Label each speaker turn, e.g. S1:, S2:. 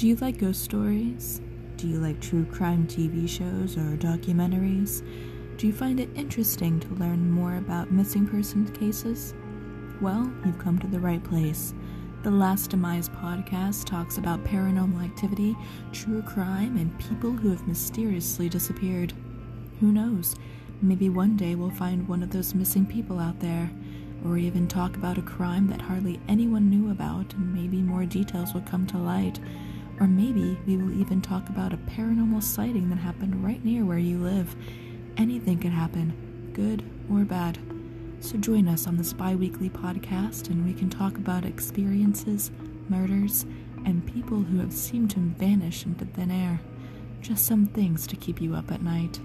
S1: Do you like ghost stories? Do you like true crime TV shows or documentaries? Do you find it interesting to learn more about missing persons cases? Well, you've come to the right place. The Last Demise podcast talks about paranormal activity, true crime, and people who have mysteriously disappeared. Who knows? Maybe one day we'll find one of those missing people out there, or even talk about a crime that hardly anyone knew about, and maybe more details will come to light. Or maybe we will even talk about a paranormal sighting that happened right near where you live. Anything can happen, good or bad. So join us on this bi weekly podcast and we can talk about experiences, murders, and people who have seemed to vanish into thin air. Just some things to keep you up at night.